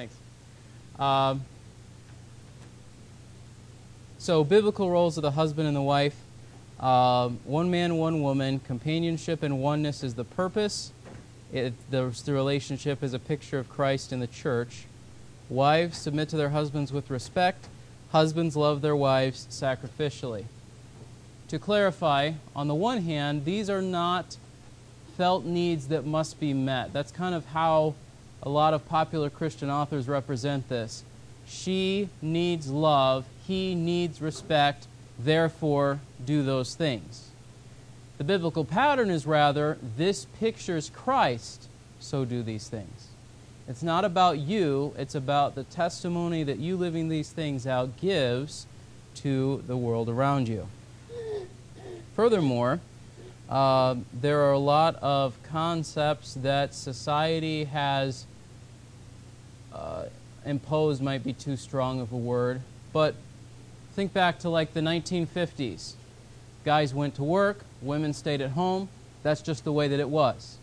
Thanks. Um, so, biblical roles of the husband and the wife um, one man, one woman, companionship and oneness is the purpose. It, the, the relationship is a picture of Christ in the church. Wives submit to their husbands with respect. Husbands love their wives sacrificially. To clarify, on the one hand, these are not felt needs that must be met. That's kind of how a lot of popular Christian authors represent this. She needs love, he needs respect, therefore do those things. The biblical pattern is rather, this pictures Christ, so do these things. It's not about you, it's about the testimony that you living these things out gives to the world around you. Furthermore, uh, there are a lot of concepts that society has uh, imposed, might be too strong of a word, but think back to like the 1950s. Guys went to work, women stayed at home. That's just the way that it was.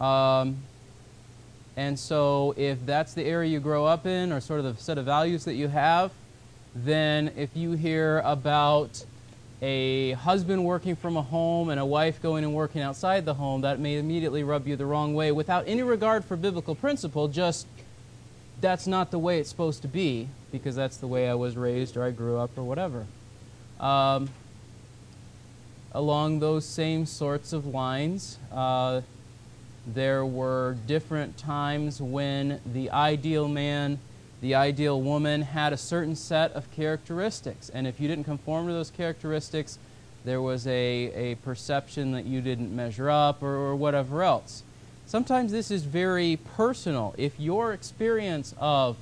Um, and so, if that's the area you grow up in, or sort of the set of values that you have, then if you hear about a husband working from a home and a wife going and working outside the home, that may immediately rub you the wrong way without any regard for biblical principle, just that's not the way it's supposed to be because that's the way I was raised or I grew up or whatever. Um, along those same sorts of lines, uh, there were different times when the ideal man, the ideal woman had a certain set of characteristics. And if you didn't conform to those characteristics, there was a, a perception that you didn't measure up or, or whatever else. Sometimes this is very personal. If your experience of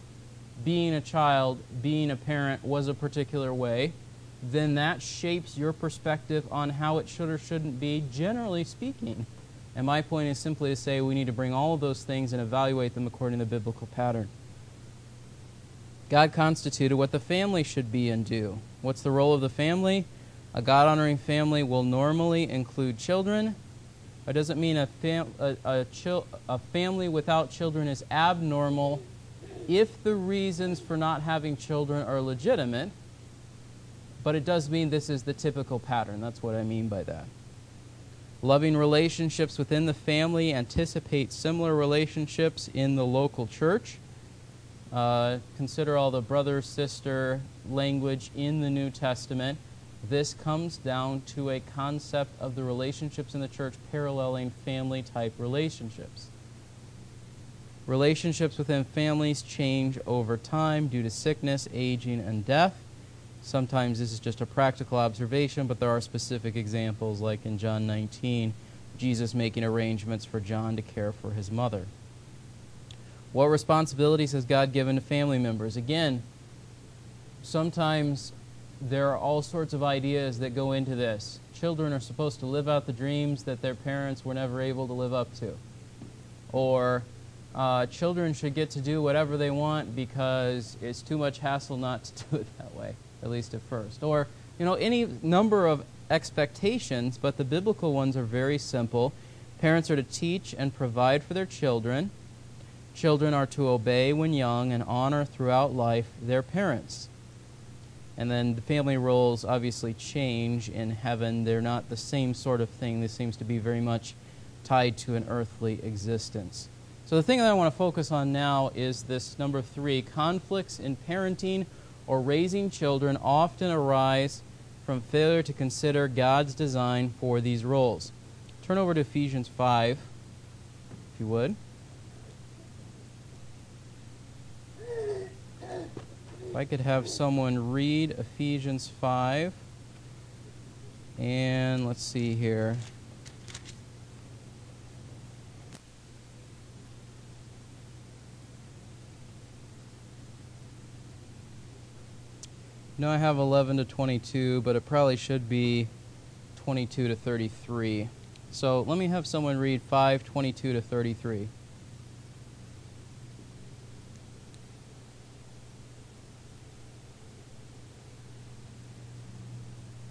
being a child, being a parent was a particular way, then that shapes your perspective on how it should or shouldn't be, generally speaking. And my point is simply to say we need to bring all of those things and evaluate them according to the biblical pattern. God constituted what the family should be and do. What's the role of the family? A God honoring family will normally include children. It doesn't mean a, fam- a, a, chil- a family without children is abnormal if the reasons for not having children are legitimate, but it does mean this is the typical pattern. That's what I mean by that. Loving relationships within the family anticipate similar relationships in the local church. Uh, consider all the brother sister language in the New Testament. This comes down to a concept of the relationships in the church paralleling family type relationships. Relationships within families change over time due to sickness, aging, and death. Sometimes this is just a practical observation, but there are specific examples, like in John 19, Jesus making arrangements for John to care for his mother. What responsibilities has God given to family members? Again, sometimes there are all sorts of ideas that go into this. Children are supposed to live out the dreams that their parents were never able to live up to. Or uh, children should get to do whatever they want because it's too much hassle not to do it that way, at least at first. Or, you know, any number of expectations, but the biblical ones are very simple. Parents are to teach and provide for their children. Children are to obey when young and honor throughout life their parents. And then the family roles obviously change in heaven. They're not the same sort of thing. This seems to be very much tied to an earthly existence. So the thing that I want to focus on now is this number three conflicts in parenting or raising children often arise from failure to consider God's design for these roles. Turn over to Ephesians 5, if you would. I could have someone read Ephesians 5. And let's see here. No, I have 11 to 22, but it probably should be 22 to 33. So let me have someone read 5, 22 to 33. Oh, yeah, the last three, if you For would.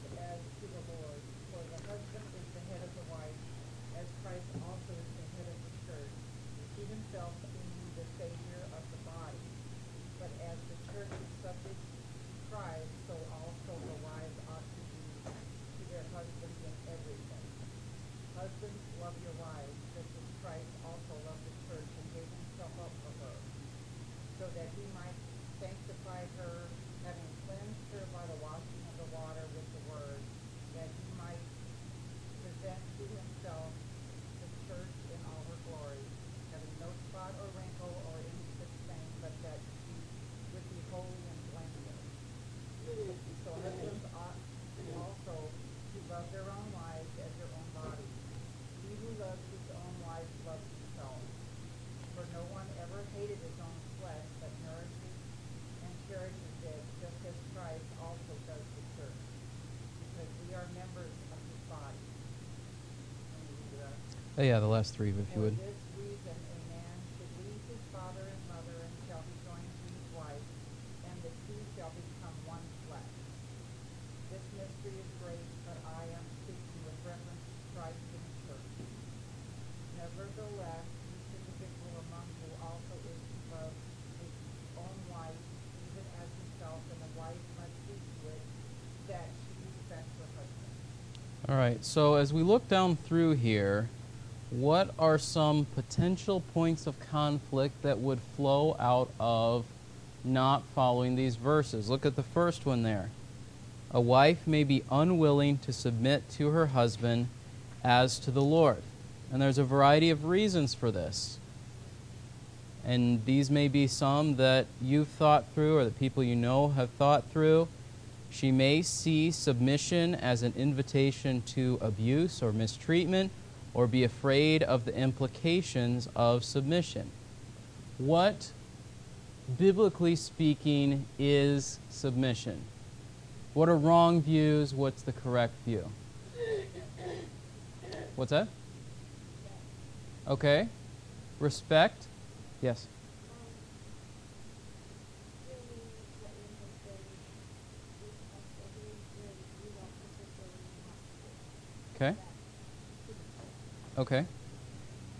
this reason, a man should leave his father and mother and shall be joined to his wife, and the two shall become one flesh. This mystery is great, but I am speaking with reference to Christ and the church. Nevertheless, each individual among you also is to love his own wife, even as himself, and the wife must Oh, see to it that she respects her husband. All right, so as we look down through here, what are some potential points of conflict that would flow out of not following these verses? Look at the first one there. A wife may be unwilling to submit to her husband as to the Lord. And there's a variety of reasons for this. And these may be some that you've thought through or that people you know have thought through. She may see submission as an invitation to abuse or mistreatment or be afraid of the implications of submission. What, biblically speaking, is submission? What are wrong views? What's the correct view? What's that? Okay. Respect? Yes. Okay. Okay.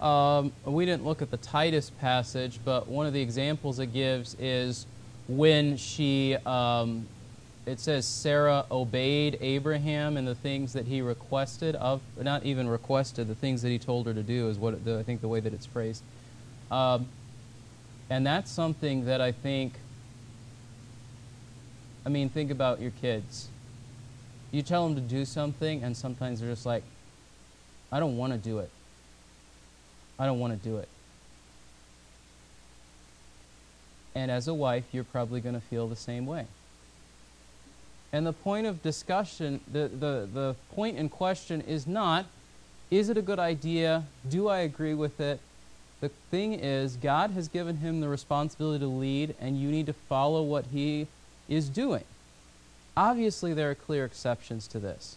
Um, we didn't look at the Titus passage, but one of the examples it gives is when she, um, it says Sarah obeyed Abraham and the things that he requested of, not even requested, the things that he told her to do is what the, I think the way that it's phrased. Um, and that's something that I think, I mean, think about your kids. You tell them to do something, and sometimes they're just like, I don't want to do it. I don't want to do it. And as a wife, you're probably going to feel the same way. And the point of discussion, the, the, the point in question is not, is it a good idea? Do I agree with it? The thing is, God has given him the responsibility to lead, and you need to follow what he is doing. Obviously, there are clear exceptions to this.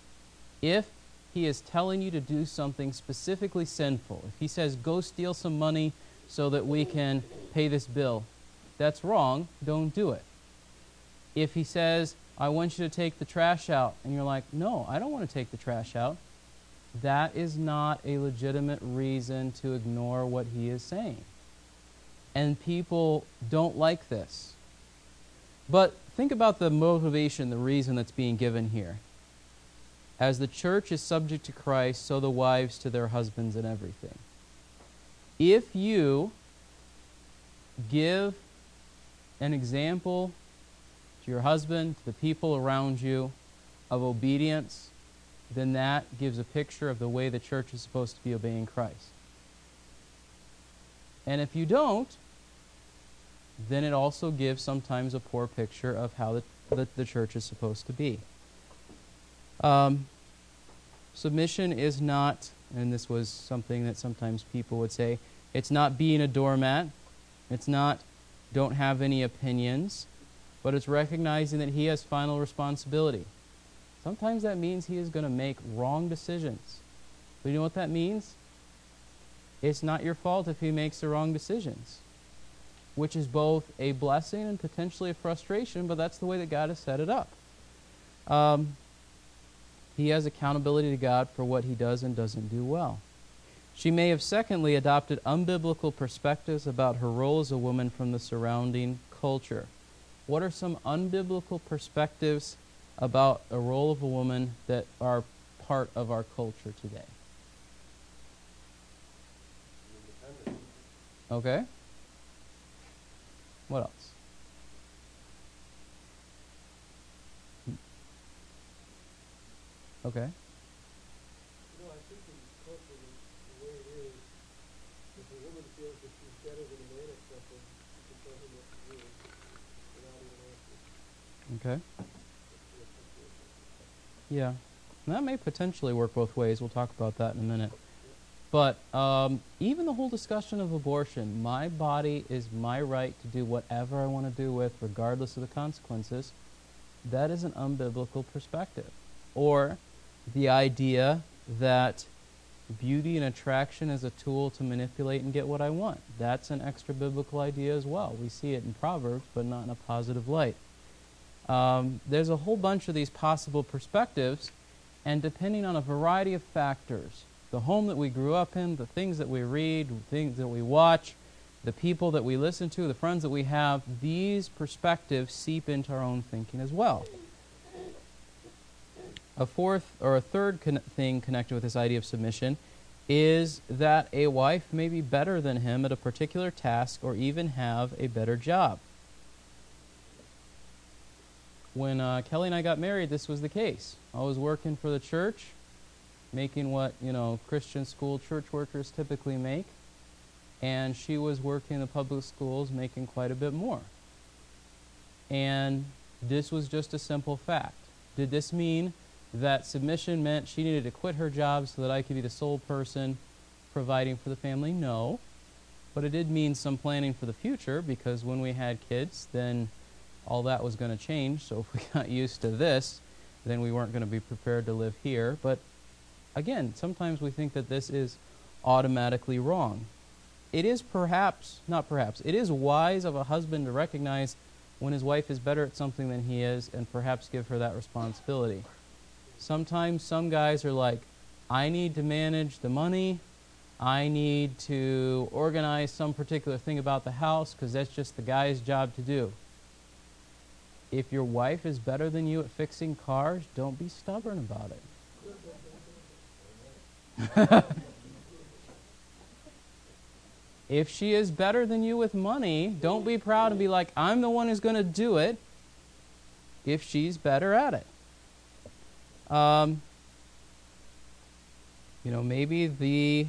If he is telling you to do something specifically sinful, if he says, go steal some money so that we can pay this bill, that's wrong. Don't do it. If he says, I want you to take the trash out, and you're like, no, I don't want to take the trash out, that is not a legitimate reason to ignore what he is saying. And people don't like this. But think about the motivation, the reason that's being given here. As the church is subject to Christ, so the wives to their husbands and everything. If you give an example to your husband, to the people around you, of obedience, then that gives a picture of the way the church is supposed to be obeying Christ. And if you don't, then it also gives sometimes a poor picture of how the, the, the church is supposed to be. Um, submission is not, and this was something that sometimes people would say, it's not being a doormat. It's not don't have any opinions, but it's recognizing that he has final responsibility. Sometimes that means he is going to make wrong decisions. But you know what that means? It's not your fault if he makes the wrong decisions, which is both a blessing and potentially a frustration, but that's the way that God has set it up. Um, he has accountability to God for what he does and doesn't do well. She may have, secondly, adopted unbiblical perspectives about her role as a woman from the surrounding culture. What are some unbiblical perspectives about a role of a woman that are part of our culture today? Okay. What else? Okay. You know, I think in culture, the, way it is, if a woman feels that she's better than a man at something, she can tell him what to do without even asking. Okay. That's the situation. Yeah. And that may potentially work both ways. We'll talk about that in a minute. But um, even the whole discussion of abortion, my body is my right to do whatever I want to do with, regardless of the consequences, that is an unbiblical perspective. Or the idea that beauty and attraction is a tool to manipulate and get what I want. That's an extra biblical idea as well. We see it in Proverbs, but not in a positive light. Um, there's a whole bunch of these possible perspectives, and depending on a variety of factors the home that we grew up in, the things that we read, the things that we watch, the people that we listen to, the friends that we have, these perspectives seep into our own thinking as well. A fourth or a third con- thing connected with this idea of submission is that a wife may be better than him at a particular task or even have a better job. When uh, Kelly and I got married, this was the case. I was working for the church making what, you know, Christian school church workers typically make. And she was working in the public schools making quite a bit more. And this was just a simple fact. Did this mean that submission meant she needed to quit her job so that I could be the sole person providing for the family? No. But it did mean some planning for the future because when we had kids, then all that was going to change. So if we got used to this, then we weren't going to be prepared to live here. But again, sometimes we think that this is automatically wrong. It is perhaps, not perhaps, it is wise of a husband to recognize when his wife is better at something than he is and perhaps give her that responsibility. Sometimes some guys are like, I need to manage the money. I need to organize some particular thing about the house because that's just the guy's job to do. If your wife is better than you at fixing cars, don't be stubborn about it. if she is better than you with money, don't be proud and be like, I'm the one who's going to do it if she's better at it. Um, you know, maybe the.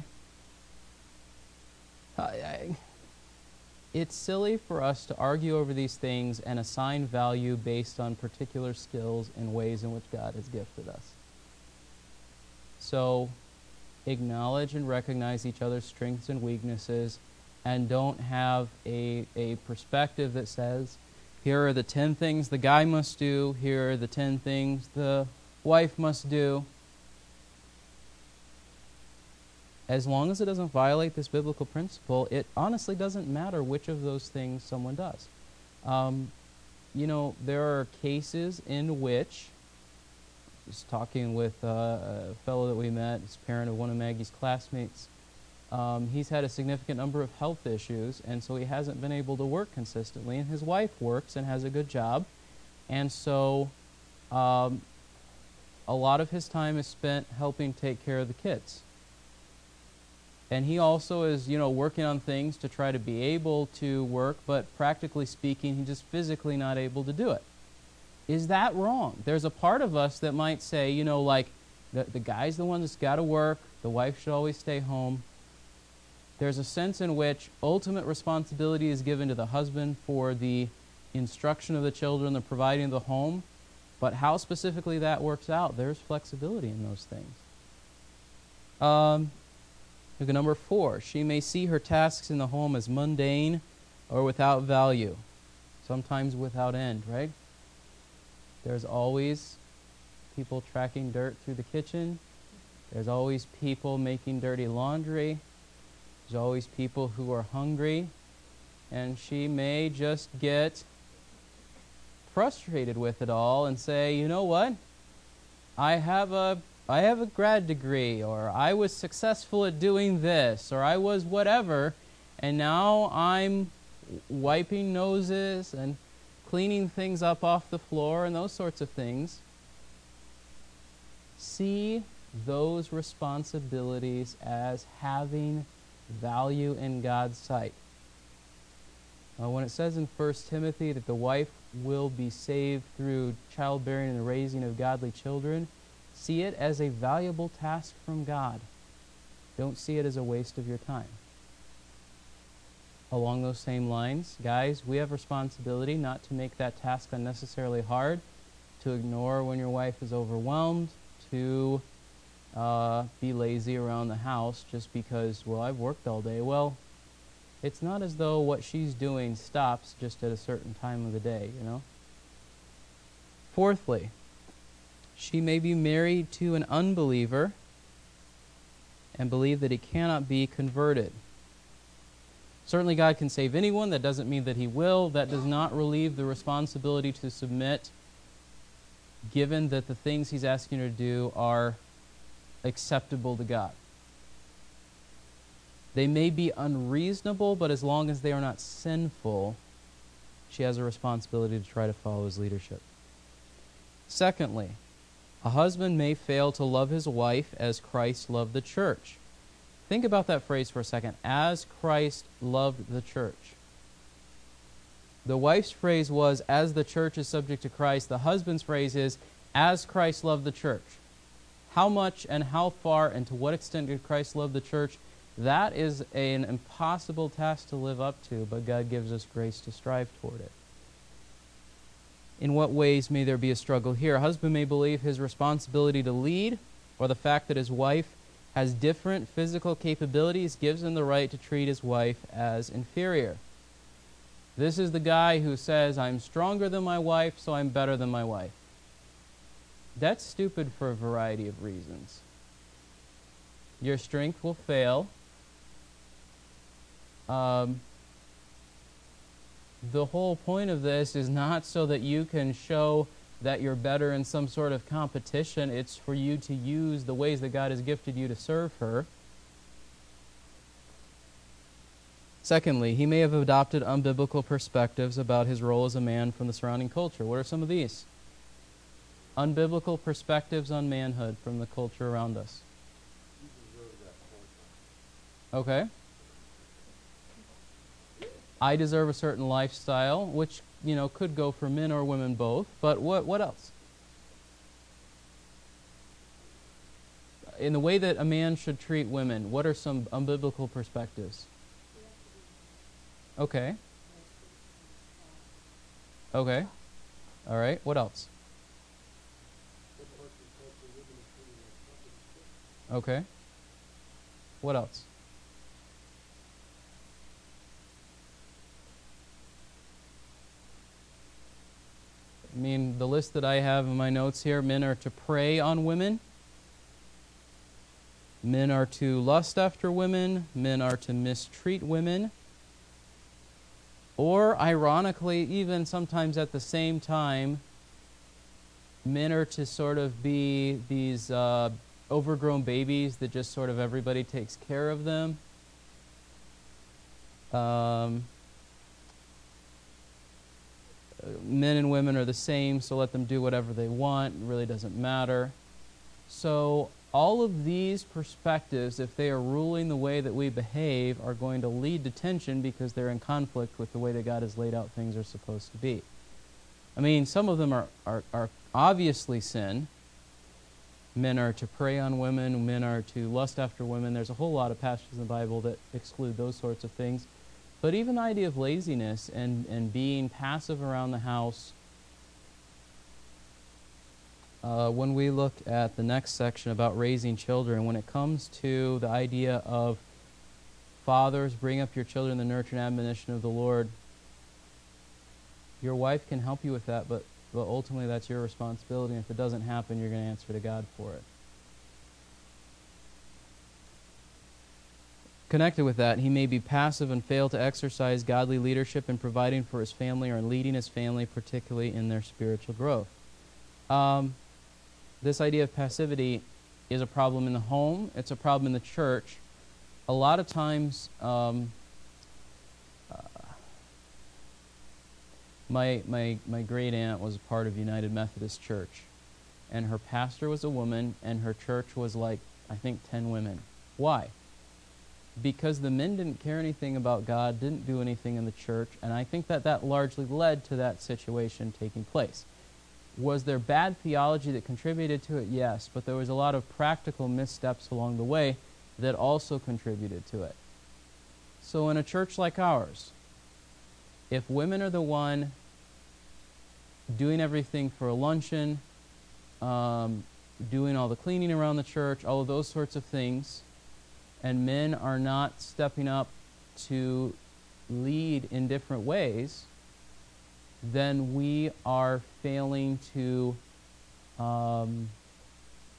I, it's silly for us to argue over these things and assign value based on particular skills and ways in which God has gifted us. So, acknowledge and recognize each other's strengths and weaknesses and don't have a, a perspective that says, here are the 10 things the guy must do, here are the 10 things the wife must do. As long as it doesn't violate this biblical principle, it honestly doesn't matter which of those things someone does. Um, you know, there are cases in which was talking with uh, a fellow that we met, he's parent of one of Maggie's classmates. Um, he's had a significant number of health issues, and so he hasn't been able to work consistently. And his wife works and has a good job, and so um, a lot of his time is spent helping take care of the kids. And he also is, you know, working on things to try to be able to work, but practically speaking, he's just physically not able to do it. Is that wrong? There's a part of us that might say, you know, like, the, the guy's the one that's got to work, the wife should always stay home. There's a sense in which ultimate responsibility is given to the husband for the instruction of the children, the providing of the home. But how specifically that works out, there's flexibility in those things. Um, look at number four. She may see her tasks in the home as mundane or without value, sometimes without end, right? There's always people tracking dirt through the kitchen. There's always people making dirty laundry. There's always people who are hungry. And she may just get frustrated with it all and say, you know what? I have a I have a grad degree or I was successful at doing this or I was whatever and now I'm wiping noses and cleaning things up off the floor and those sorts of things, see those responsibilities as having value in God's sight. Uh, when it says in 1 Timothy that the wife will be saved through childbearing and the raising of godly children, see it as a valuable task from God. Don't see it as a waste of your time along those same lines, guys, we have responsibility not to make that task unnecessarily hard, to ignore when your wife is overwhelmed, to uh, be lazy around the house just because, well, I've worked all day. Well, it's not as though what she's doing stops just at a certain time of the day, you know? Fourthly, she may be married to an unbeliever and believe that he cannot be converted. Certainly, God can save anyone. That doesn't mean that he will. That does not relieve the responsibility to submit, given that the things he's asking her to do are acceptable to God. They may be unreasonable, but as long as they are not sinful, she has a responsibility to try to follow his leadership. Secondly, a husband may fail to love his wife as Christ loved the church. Think about that phrase for a second. As Christ loved the church. The wife's phrase was, as the church is subject to Christ. The husband's phrase is, as Christ loved the church. How much and how far and to what extent did Christ love the church? That is an impossible task to live up to, but God gives us grace to strive toward it. In what ways may there be a struggle here? A husband may believe his responsibility to lead, or the fact that his wife has different physical capabilities gives him the right to treat his wife as inferior. This is the guy who says, I'm stronger than my wife, so I'm better than my wife. That's stupid for a variety of reasons. Your strength will fail. Um, the whole point of this is not so that you can show that you're better in some sort of competition. It's for you to use the ways that God has gifted you to serve her. Secondly, he may have adopted unbiblical perspectives about his role as a man from the surrounding culture. What are some of these? Unbiblical perspectives on manhood from the culture around us. Okay. I deserve a certain lifestyle, which you know could go for men or women both. But what what else? In the way that a man should treat women, what are some unbiblical perspectives? Okay. Okay. All right. What else? Okay. What else? I mean, the list that I have in my notes here men are to prey on women, men are to lust after women, men are to mistreat women. Or, ironically, even sometimes at the same time, men are to sort of be these uh, overgrown babies that just sort of everybody takes care of them. Um, men and women are the same, so let them do whatever they want. It really doesn't matter. So, all of these perspectives, if they are ruling the way that we behave, are going to lead to tension because they're in conflict with the way that God has laid out things are supposed to be. I mean, some of them are, are, are obviously sin. Men are to prey on women, men are to lust after women. There's a whole lot of passages in the Bible that exclude those sorts of things. But even the idea of laziness and, and being passive around the house, uh, when we look at the next section about raising children, when it comes to the idea of fathers, bring up your children in the nurture and admonition of the Lord, your wife can help you with that, but, but ultimately that's your responsibility. And if it doesn't happen, you're going to answer to God for it. Connected with that, he may be passive and fail to exercise godly leadership in providing for his family or in leading his family, particularly in their spiritual growth. Um, this idea of passivity is a problem in the home, it's a problem in the church. A lot of times, um, uh, my, my, my great aunt was a part of United Methodist Church, and her pastor was a woman, and her church was like, I think, 10 women. Why? Because the men didn't care anything about God, didn't do anything in the church, and I think that that largely led to that situation taking place. Was there bad theology that contributed to it? Yes, but there was a lot of practical missteps along the way that also contributed to it. So, in a church like ours, if women are the one doing everything for a luncheon, um, doing all the cleaning around the church, all of those sorts of things, and men are not stepping up to lead in different ways, then we are failing to um,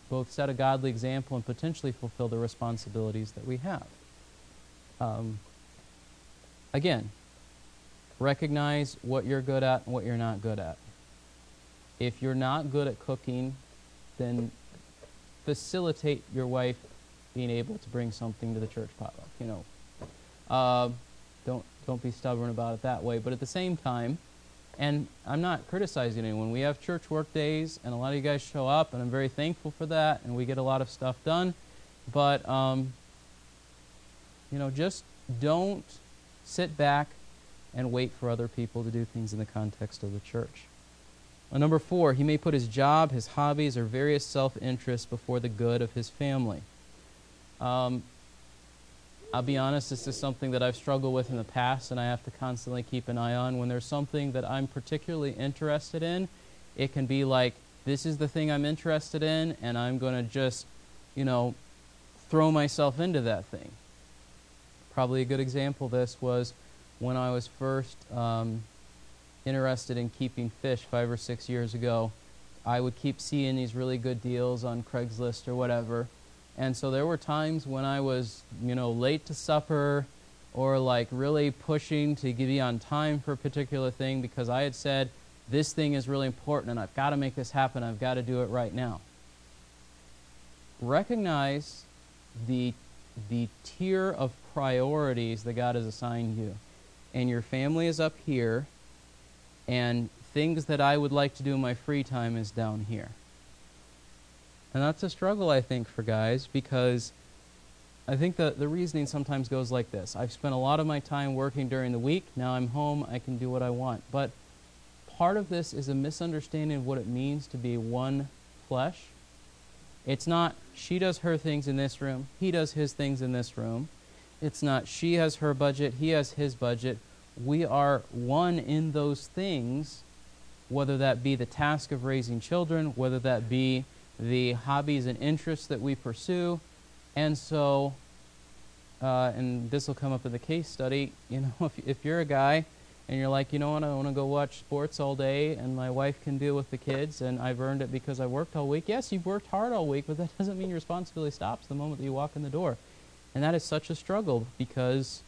both set a godly example and potentially fulfill the responsibilities that we have. Um, again, recognize what you're good at and what you're not good at. If you're not good at cooking, then facilitate your wife being able to bring something to the church potluck. You know, uh, don't don't be stubborn about it that way. But at the same time, and I'm not criticizing anyone. We have church work days, and a lot of you guys show up, and I'm very thankful for that, and we get a lot of stuff done. But um, you know, just don't sit back and wait for other people to do things in the context of the church. Uh, number four, he may put his job, his hobbies, or various self interests before the good of his family. Um, I'll be honest, this is something that I've struggled with in the past, and I have to constantly keep an eye on. When there's something that I'm particularly interested in, it can be like, this is the thing I'm interested in, and I'm going to just, you know, throw myself into that thing. Probably a good example of this was when I was first um, interested in keeping fish five or six years ago. I would keep seeing these really good deals on Craigslist or whatever and so there were times when I was, you know, late to supper or like really pushing to be on time for a particular thing because I had said, this thing is really important and I've got to make this happen. I've got to do it right now. Recognize the, the tier of priorities that God has assigned you. And your family is up here, and things that I would like to do in my free time is down here. And that's a struggle, I think, for guys because I think the, the reasoning sometimes goes like this I've spent a lot of my time working during the week. Now I'm home. I can do what I want. But part of this is a misunderstanding of what it means to be one flesh. It's not she does her things in this room, he does his things in this room. It's not she has her budget, he has his budget. We are one in those things, whether that be the task of raising children, whether that be the hobbies and interests that we pursue. And so, uh, and this will come up in the case study, you know, if, if you're a guy and you're like, you know what, I want to go watch sports all day and my wife can deal with the kids and I've earned it because I worked all week. Yes, you've worked hard all week, but that doesn't mean your responsibility stops the moment that you walk in the door. And that is such a struggle because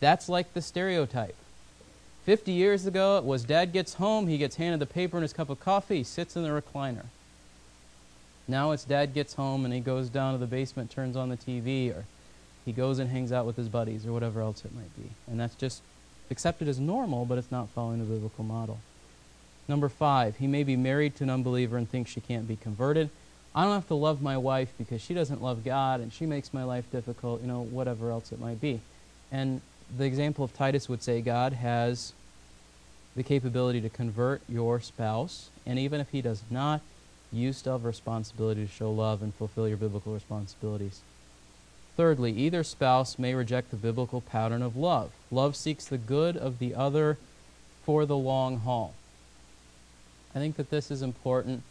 that's like the stereotype. 50 years ago, it was dad gets home, he gets handed the paper and his cup of coffee, sits in the recliner. Now it's dad gets home and he goes down to the basement, turns on the TV, or he goes and hangs out with his buddies, or whatever else it might be. And that's just accepted as normal, but it's not following the biblical model. Number five, he may be married to an unbeliever and thinks she can't be converted. I don't have to love my wife because she doesn't love God and she makes my life difficult, you know, whatever else it might be. And the example of Titus would say God has the capability to convert your spouse, and even if he does not, you still have a responsibility to show love and fulfill your biblical responsibilities. Thirdly, either spouse may reject the biblical pattern of love. Love seeks the good of the other for the long haul. I think that this is important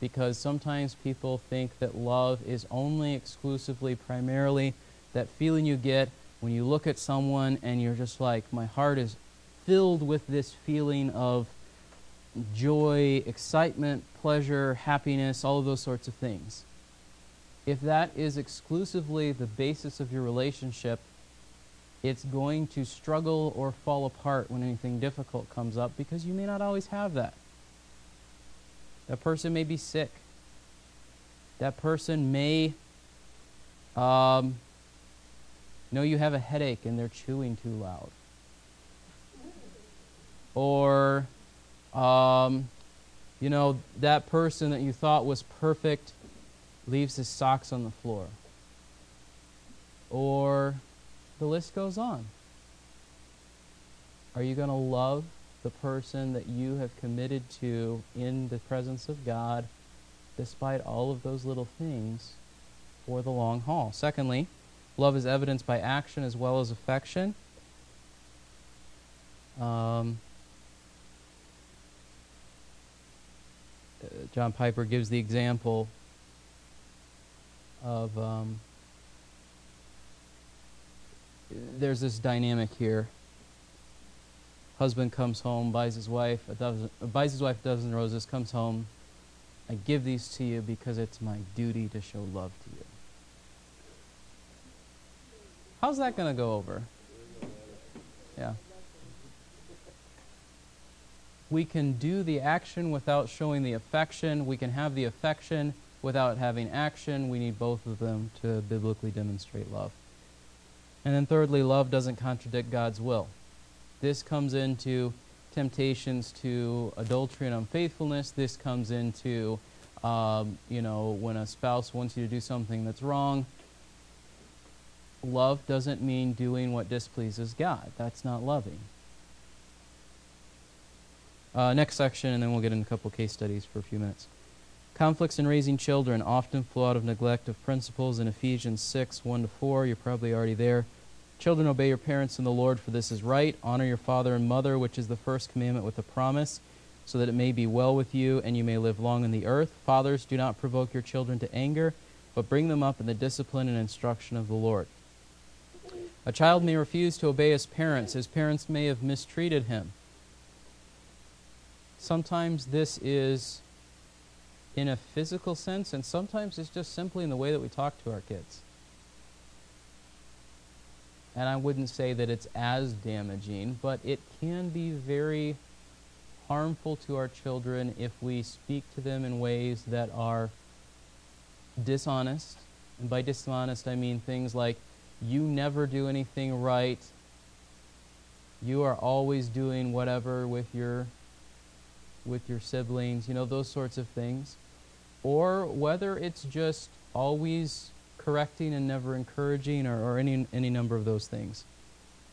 because sometimes people think that love is only exclusively, primarily, that feeling you get when you look at someone and you're just like, my heart is filled with this feeling of joy, excitement, pleasure, happiness, all of those sorts of things. If that is exclusively the basis of your relationship, it's going to struggle or fall apart when anything difficult comes up because you may not always have that. That person may be sick. That person may um, know you have a headache and they're chewing too loud. Or um, you know, that person that you thought was perfect leaves his socks on the floor. Or the list goes on. Are you going to love the person that you have committed to in the presence of God despite all of those little things for the long haul? Secondly, love is evidenced by action as well as affection. Um, John Piper gives the example of um, there's this dynamic here. Husband comes home, buys his wife a dozen, buys his wife a dozen roses, comes home, I give these to you because it's my duty to show love to you. How's that going to go over? Yeah. We can do the action without showing the affection. We can have the affection without having action. We need both of them to biblically demonstrate love. And then, thirdly, love doesn't contradict God's will. This comes into temptations to adultery and unfaithfulness. This comes into, um, you know, when a spouse wants you to do something that's wrong. Love doesn't mean doing what displeases God. That's not loving. Uh, next section, and then we'll get into a couple case studies for a few minutes. Conflicts in raising children often flow out of neglect of principles in Ephesians 6 1 to 4. You're probably already there. Children, obey your parents in the Lord, for this is right. Honor your father and mother, which is the first commandment with a promise, so that it may be well with you and you may live long in the earth. Fathers, do not provoke your children to anger, but bring them up in the discipline and instruction of the Lord. A child may refuse to obey his parents. His parents may have mistreated him. Sometimes this is in a physical sense, and sometimes it's just simply in the way that we talk to our kids. And I wouldn't say that it's as damaging, but it can be very harmful to our children if we speak to them in ways that are dishonest. And by dishonest, I mean things like, you never do anything right. You are always doing whatever with your with your siblings, you know, those sorts of things. Or whether it's just always correcting and never encouraging or, or any any number of those things.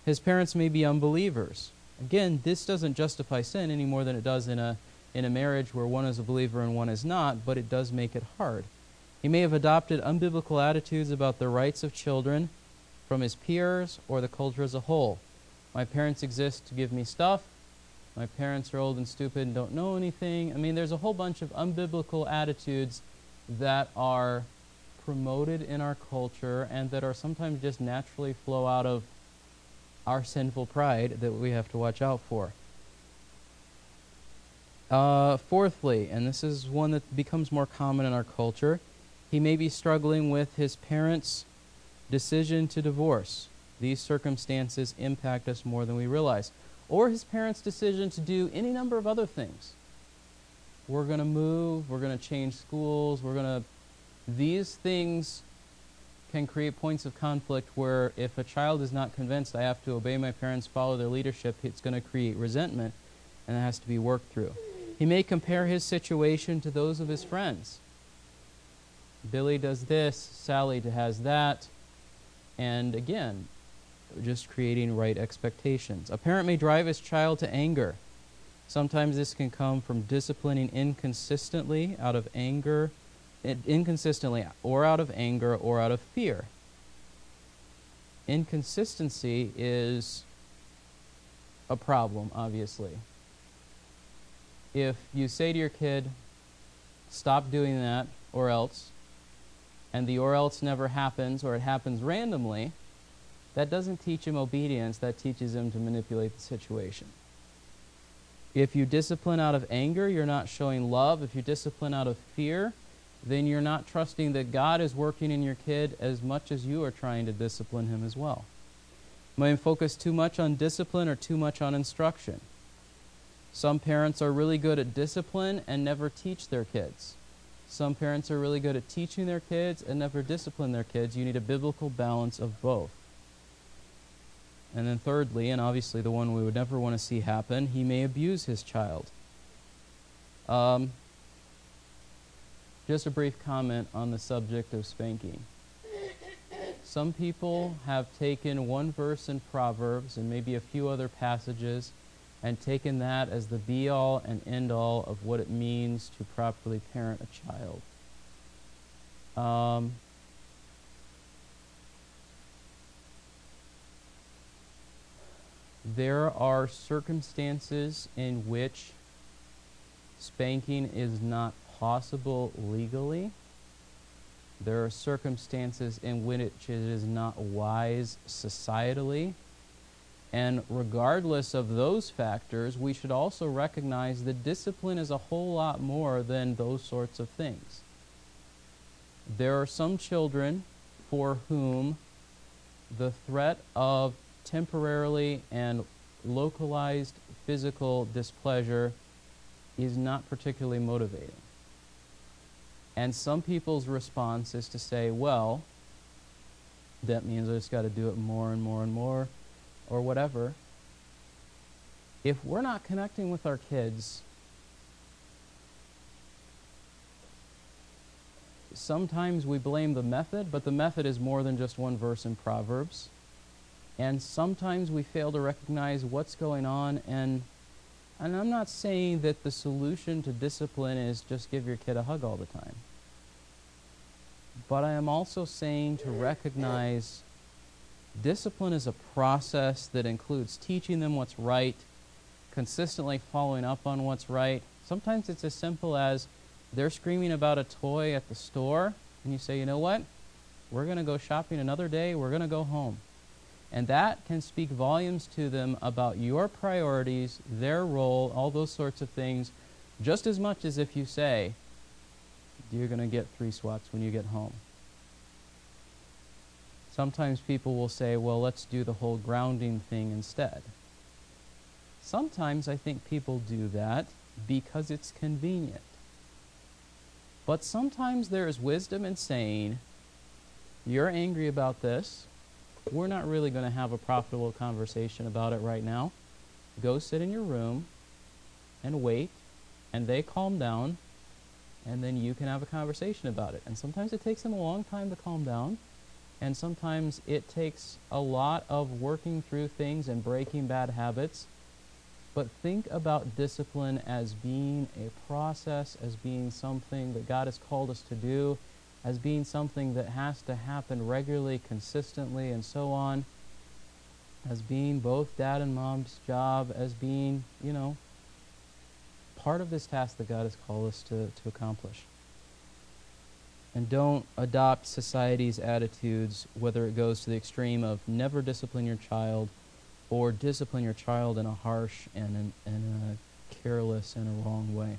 His parents may be unbelievers. Again, this doesn't justify sin any more than it does in a in a marriage where one is a believer and one is not, but it does make it hard. He may have adopted unbiblical attitudes about the rights of children from his peers or the culture as a whole. My parents exist to give me stuff. My parents are old and stupid and don't know anything. I mean, there's a whole bunch of unbiblical attitudes that are promoted in our culture and that are sometimes just naturally flow out of our sinful pride that we have to watch out for. Uh, fourthly, and this is one that becomes more common in our culture, he may be struggling with his parents' decision to divorce. These circumstances impact us more than we realize. Or his parents' decision to do any number of other things. We're going to move, we're going to change schools, we're going to. These things can create points of conflict where if a child is not convinced I have to obey my parents, follow their leadership, it's going to create resentment, and that has to be worked through. He may compare his situation to those of his friends. Billy does this, Sally has that, and again, just creating right expectations. A parent may drive his child to anger. Sometimes this can come from disciplining inconsistently out of anger, inconsistently, or out of anger, or out of fear. Inconsistency is a problem, obviously. If you say to your kid, stop doing that, or else, and the or else never happens, or it happens randomly, that doesn't teach him obedience, that teaches him to manipulate the situation. If you discipline out of anger, you're not showing love. If you discipline out of fear, then you're not trusting that God is working in your kid as much as you are trying to discipline him as well. Might focus too much on discipline or too much on instruction. Some parents are really good at discipline and never teach their kids. Some parents are really good at teaching their kids and never discipline their kids. You need a biblical balance of both. And then, thirdly, and obviously the one we would never want to see happen, he may abuse his child. Um, just a brief comment on the subject of spanking. Some people have taken one verse in Proverbs and maybe a few other passages and taken that as the be all and end all of what it means to properly parent a child. Um, there are circumstances in which spanking is not possible legally. There are circumstances in which it is not wise societally. And regardless of those factors, we should also recognize that discipline is a whole lot more than those sorts of things. There are some children for whom the threat of temporarily and localized physical displeasure is not particularly motivating. And some people's response is to say, well, that means I just got to do it more and more and more, or whatever. If we're not connecting with our kids, sometimes we blame the method, but the method is more than just one verse in Proverbs. And sometimes we fail to recognize what's going on and and I'm not saying that the solution to discipline is just give your kid a hug all the time. But I am also saying to recognize discipline is a process that includes teaching them what's right, consistently following up on what's right. Sometimes it's as simple as they're screaming about a toy at the store, and you say, you know what? We're going to go shopping another day, we're going to go home. And that can speak volumes to them about your priorities, their role, all those sorts of things, just as much as if you say, you're going to get three swats when you get home. Sometimes people will say, well, let's do the whole grounding thing instead. Sometimes I think people do that because it's convenient. But sometimes there is wisdom in saying, you're angry about this. We're not really going to have a profitable conversation about it right now. Go sit in your room and wait, and they calm down, and then you can have a conversation about it. And sometimes it takes them a long time to calm down, and sometimes it takes a lot of working through things and breaking bad habits. But think about discipline as being a process, as being something that God has called us to do, as being something that has to happen regularly, consistently, and so on, as being both dad and mom's job, as being, you know, part of this task that God has called us to, to accomplish. And don't adopt society's attitudes, whether it goes to the extreme of never discipline your child or discipline your child in a harsh and in, in a careless and a wrong way.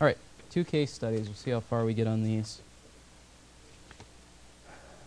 All right, two case studies. We'll see how far we get on these.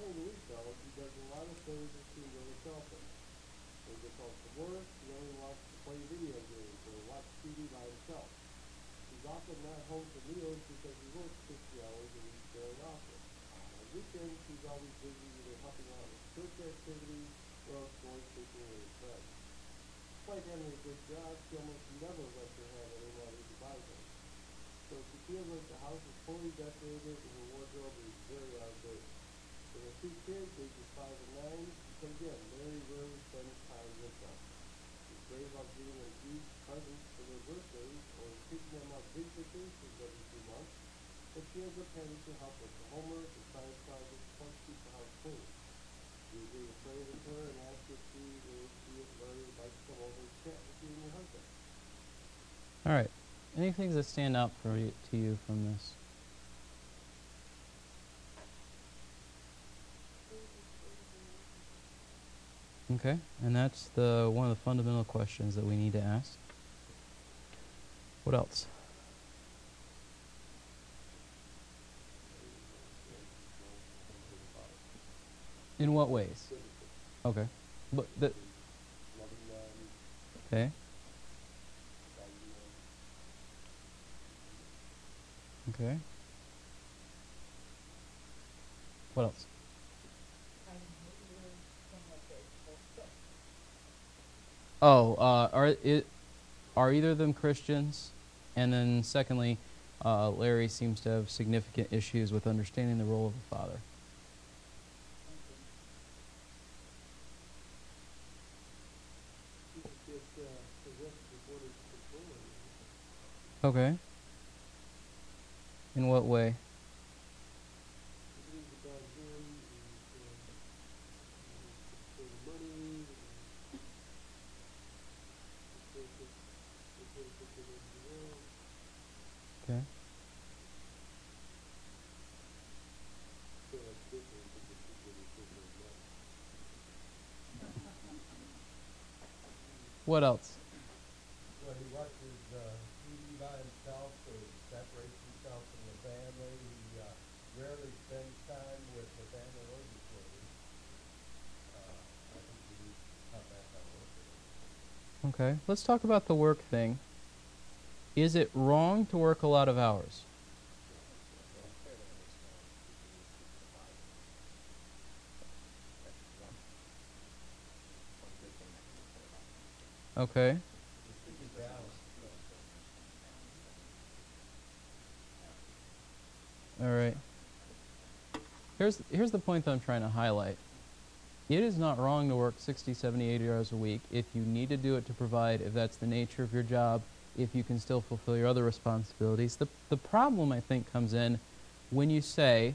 During the week, he does a lot of things that seem really selfish. When he gets home from work, he only wants to play video games or watch TV by himself. He's often not home for meals because he works 60 hours a week very often. On weekends, he's always busy either helping out with church activities or else going fishing with his friends. Despite having a good job, she almost never lets her have any money to buy things. So she feels like the house is fully decorated and her wardrobe is very outdated. With her two kids, ages 5 and 9, she again, Mary rarely spends time with them. She's brave about giving them huge presents for their birthdays or taking them on big vacations every few months, but she ends up having to help with the homework and science projects plus keep the house clean. To pray with her and ask if she will see if Larry would like to come over and chat with you and your husband. All right. Any things that stand out for you, to you from this? Okay, and that's the one of the fundamental questions that we need to ask. What else? In what ways? Okay, but the okay, okay. What else? I knew from what they spoke. Oh, uh, are it are either of them Christians? And then secondly, uh, Larry seems to have significant issues with understanding the role of a father. Okay. In what way? Everything's about him, and, uh, for the money, and they think, they think that they don't do well. Okay. So that's different, but the people who think they're not. What else? Well, he watches uh, TV by himself, so he separates himself from the family. He uh, rarely spends time with the family or the children. Uh, I think he needs to cut back on work. Okay. Let's talk about the work thing. Is it wrong to work a lot of hours? Okay. All right. Here's here's the point that I'm trying to highlight. It is not wrong to work 60, 70, 80 hours a week if you need to do it to provide, if that's the nature of your job, if you can still fulfill your other responsibilities. The the problem I think comes in when you say,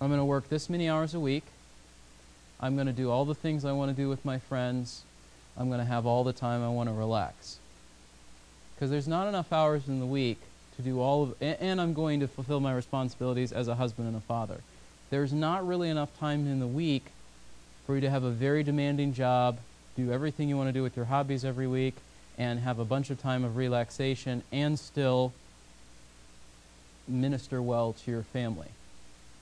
I'm going to work this many hours a week. I'm going to do all the things I want to do with my friends. I'm going to have all the time I want to relax. Because there's not enough hours in the week to do all of, and, I'm going to fulfill my responsibilities as a husband and a father. There's not really enough time in the week for you to have a very demanding job, do everything you want to do with your hobbies every week, and have a bunch of time of relaxation and still minister well to your family.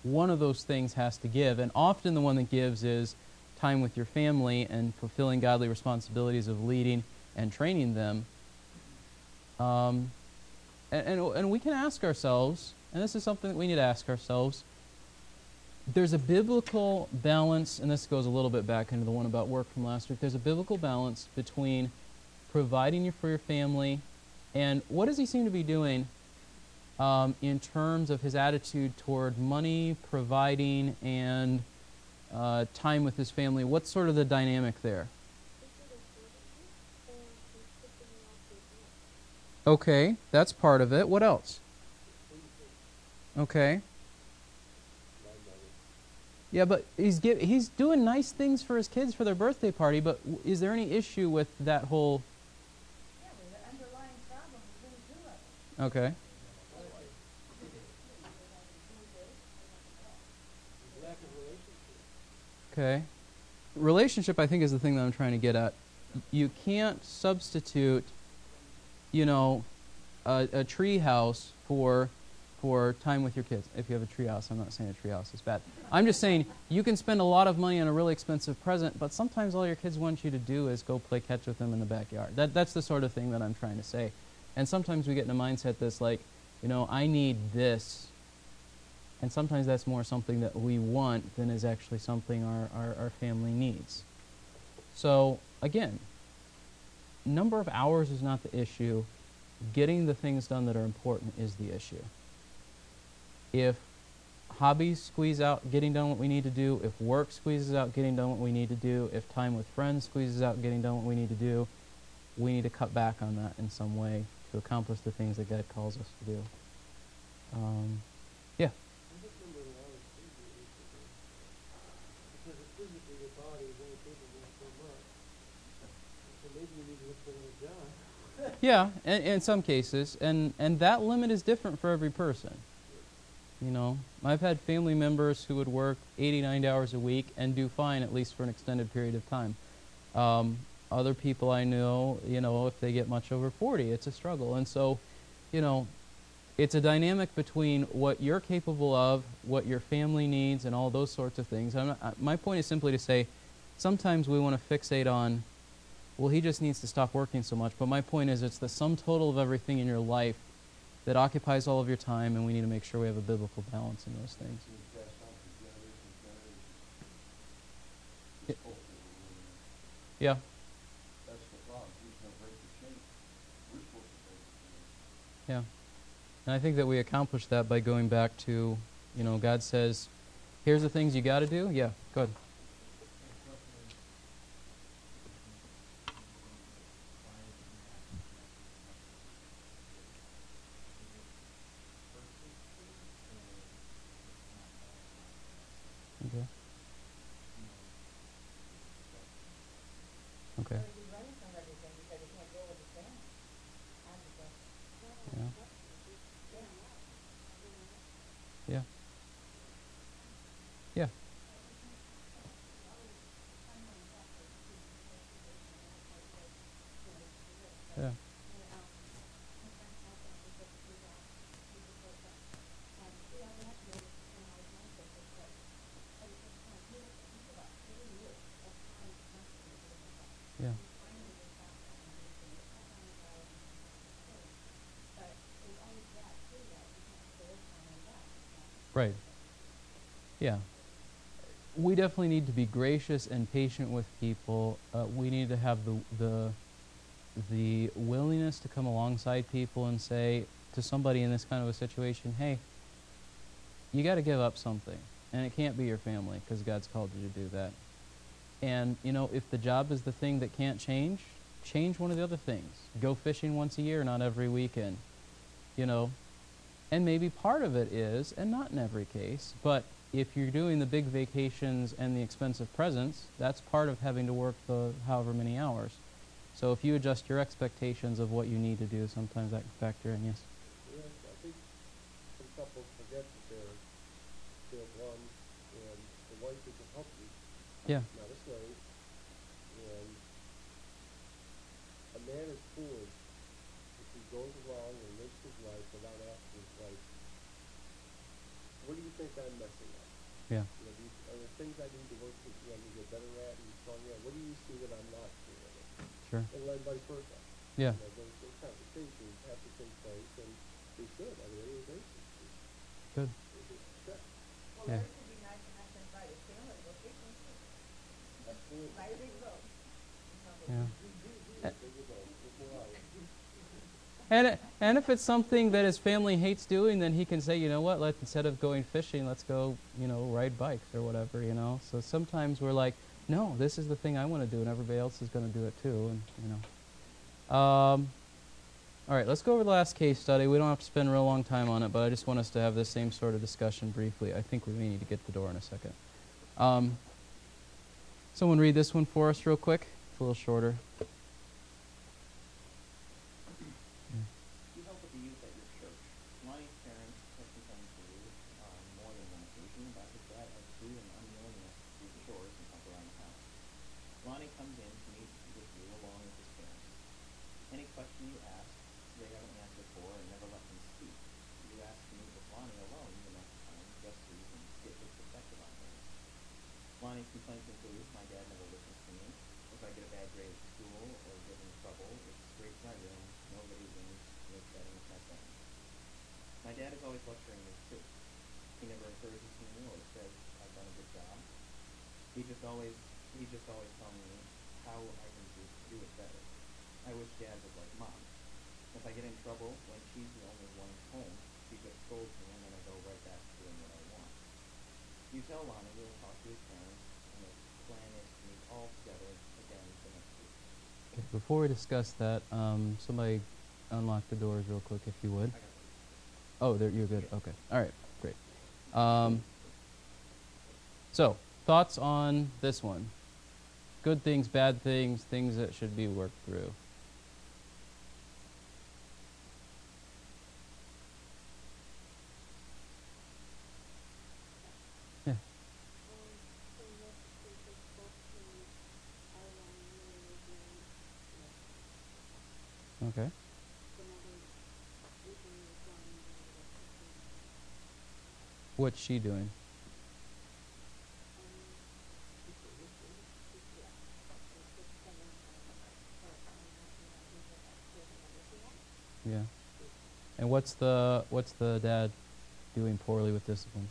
One of those things has to give, and often the one that gives is time with your family and fulfilling godly responsibilities of leading and training them. Um, and, and, and we can ask ourselves, and this is something that we need to ask ourselves. There's a biblical balance, and this goes a little bit back into the one about work from last week. There's a biblical balance between providing you for your family and what does he seem to be doing um, in terms of his attitude toward money, providing, and uh, time with his family? What's sort of the dynamic there? Okay, that's part of it. What else? Okay. Yeah, but he's give, he's doing nice things for his kids for their birthday party. But is there any issue with that whole? Yeah, the underlying problem is. Okay. Lack of relationship. Okay. Relationship, I think, is the thing that I'm trying to get at. You can't substitute, you know, a, a tree house for for time with your kids. If you have a tree house, I'm not saying a tree house is bad. I'm just saying you can spend a lot of money on a really expensive present, but sometimes all your kids want you to do is go play catch with them in the backyard. That that's the sort of thing that I'm trying to say. And sometimes we get in a mindset that's like, you know, I need this and sometimes that's more something that we want than is actually something our, our, our family needs. So, again, number of hours is not the issue. Getting the things done that are important is the issue. If hobbies squeeze out getting done what we need to do, if work squeezes out getting done what we need to do, if time with friends squeezes out getting done what we need to do, we need to cut back on that in some way to accomplish the things that God calls us to do. Um, yeah. I'm just wondering why it's physically, because it's physically your body is only capable of so much. So Yeah, in, in some cases, and and that limit is different for every person. You know, I've had family members who would work 89 hours a week and do fine at least for an extended period of time. Um, other people I know, you know, if they get much over 40, it's a struggle. And so, you know, it's a dynamic between what you're capable of, what your family needs, and all those sorts of things. Not, my point is simply to say, sometimes we want to fixate on, well, he just needs to stop working so much. But my point is, it's the sum total of everything in your life that occupies all of your time, and we need to make sure we have a biblical balance in those things. Generations. Yeah. Yeah. And I think that we accomplish that by going back to, you know, God says, here's the things you got to do. Yeah, good. Right. Yeah. We definitely need to be gracious and patient with people. Uh, we need to have the the the willingness to come alongside people and say to somebody in this kind of a situation, "Hey, you got to give up something, and it can't be your family because God's called you to do that." And you know, if the job is the thing that can't change, change one of the other things. Go fishing once a year, not every weekend. You know, and maybe part of it is, and not in every case, but if you're doing the big vacations and the expensive presents, that's part of having to work the however many hours. So if you adjust your expectations of what you need to do, sometimes that can factor in, yes. Yes, I think some couples forget that they're, they're one, and the wife is a helpmeet, Yeah, a slave. And a man is foolish if he goes along and lives his life without asking his wife, what do you think I'm messing up? yeah, You know, do you, are there things I need to work with, you know, to get better at and stronger at? What do you see that I'm not doing? sure. And then vice versa. Yeah, You know, those, those conversations have to take place, and they should on a regular basis. good. It's. Well, Yeah. Larry be nice enough to invite his family to go fishing too. Absolutely. Buy a big boat. Yeah. Uh, There you go. Look more out. And, and if it's something that his family hates doing, then he can say, you know what, let, instead of going fishing, let's go, you know, ride bikes or whatever, you know. So sometimes we're like, no, this is the thing I want to do, and everybody else is going to do it too, and, you know. Um, all right, let's go over the last case study. We don't have to spend a real long time on it, but I just want us to have this same sort of discussion briefly. I think we may need to get the door in a second. Um, someone read this one for us real quick. It's a little shorter. You help with the youth at your church. Lonnie's parents have complained to you on more than one occasion about his dad attitude and unwillingness to do the chores and help around the house. Lonnie comes in to meet with you along with his parents. Any question you ask, they have an answer for and never let them speak. You ask to meet with Lonnie alone the next time, just so you can get his perspective on things. Lonnie's complaints include, my dad never listens to me. If I get a bad grade at school or get in trouble, it's straight to my room, nobody wins, no chatting with my friends. My dad is always lecturing me too. He never encourages me or says I've done a good job. He just always, he just always telling me how I can do, do it better. I wish dad was like mom. If I get in trouble when she's the only one home, she just scolds me and then I go right back to doing what I want. You tell Lonnie you'll talk to his parents, and the plan is to meet all together again the next week. Okay, before we discuss that, um, somebody unlock the doors real quick if you would. I got it. Oh, there, you're good. Okay. All right. Great. Um, so, thoughts on this one? Good things, bad things, things that should be worked through. Okay. What's she doing? Yeah. And what's the what's the dad doing poorly with discipline?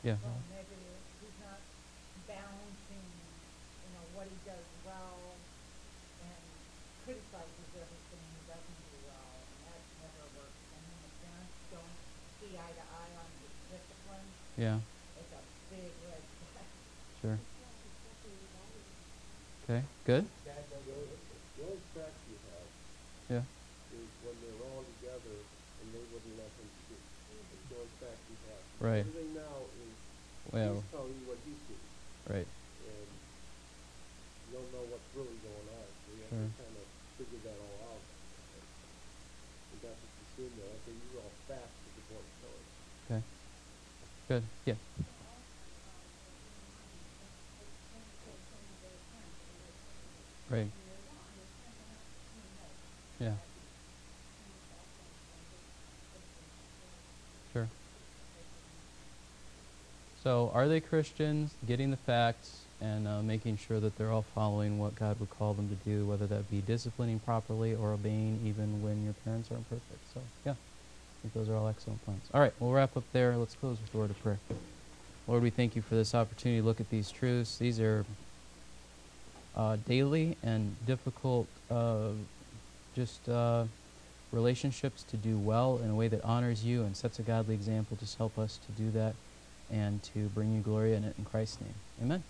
Yeah. Well, negative, he's not balancing, you know, what he does well and criticizes everything he doesn't do well, and that never works. And when the parents don't see eye to eye on the discipline, Yeah. it's a big red flag. Sure. Okay. Good. Dad, the only, the only fact you have Yeah. is when they're all together and they wouldn't let him the only fact you. Right. Everything now is, Well. he's telling you what he sees, Right. and you don't know what's really going on, so you have Sure. to hmm. kind of figure that all out. And that's what you assume there, okay, you all facts is important to us. Okay. Good. Yeah. Right. Yeah. Sure. So, are they Christians? Getting the facts and uh, making sure that they're all following what God would call them to do, whether that be disciplining properly or obeying even when your parents aren't perfect. So, yeah. I think those are all excellent points. All right, we'll wrap up there. Let's close with a word of prayer. Lord, we thank you for this opportunity to look at these truths. These are uh, daily and difficult, uh, just uh, relationships to do well in a way that honors you and sets a godly example. Just help us to do that and to bring you glory in it in Christ's name. Amen.